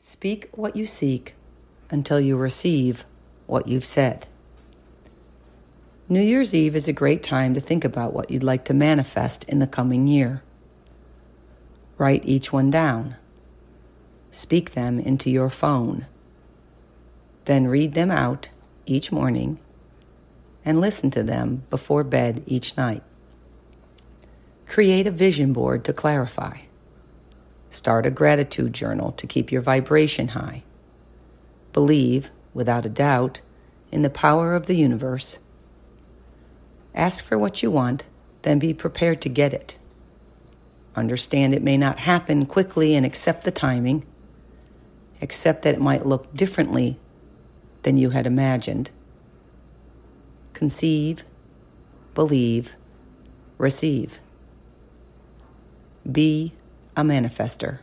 Speak what you seek until you receive what you've said. New Year's Eve is a great time to think about what you'd like to manifest in the coming year. Write each one down. Speak them into your phone. Then read them out each morning and listen to them before bed each night. Create a vision board to clarify. Start a gratitude journal to keep your vibration high. Believe, without a doubt, in the power of the universe. Ask for what you want, then be prepared to get it. Understand it may not happen quickly and accept the timing. Accept that it might look differently than you had imagined. Conceive, believe, receive. Be a manifester.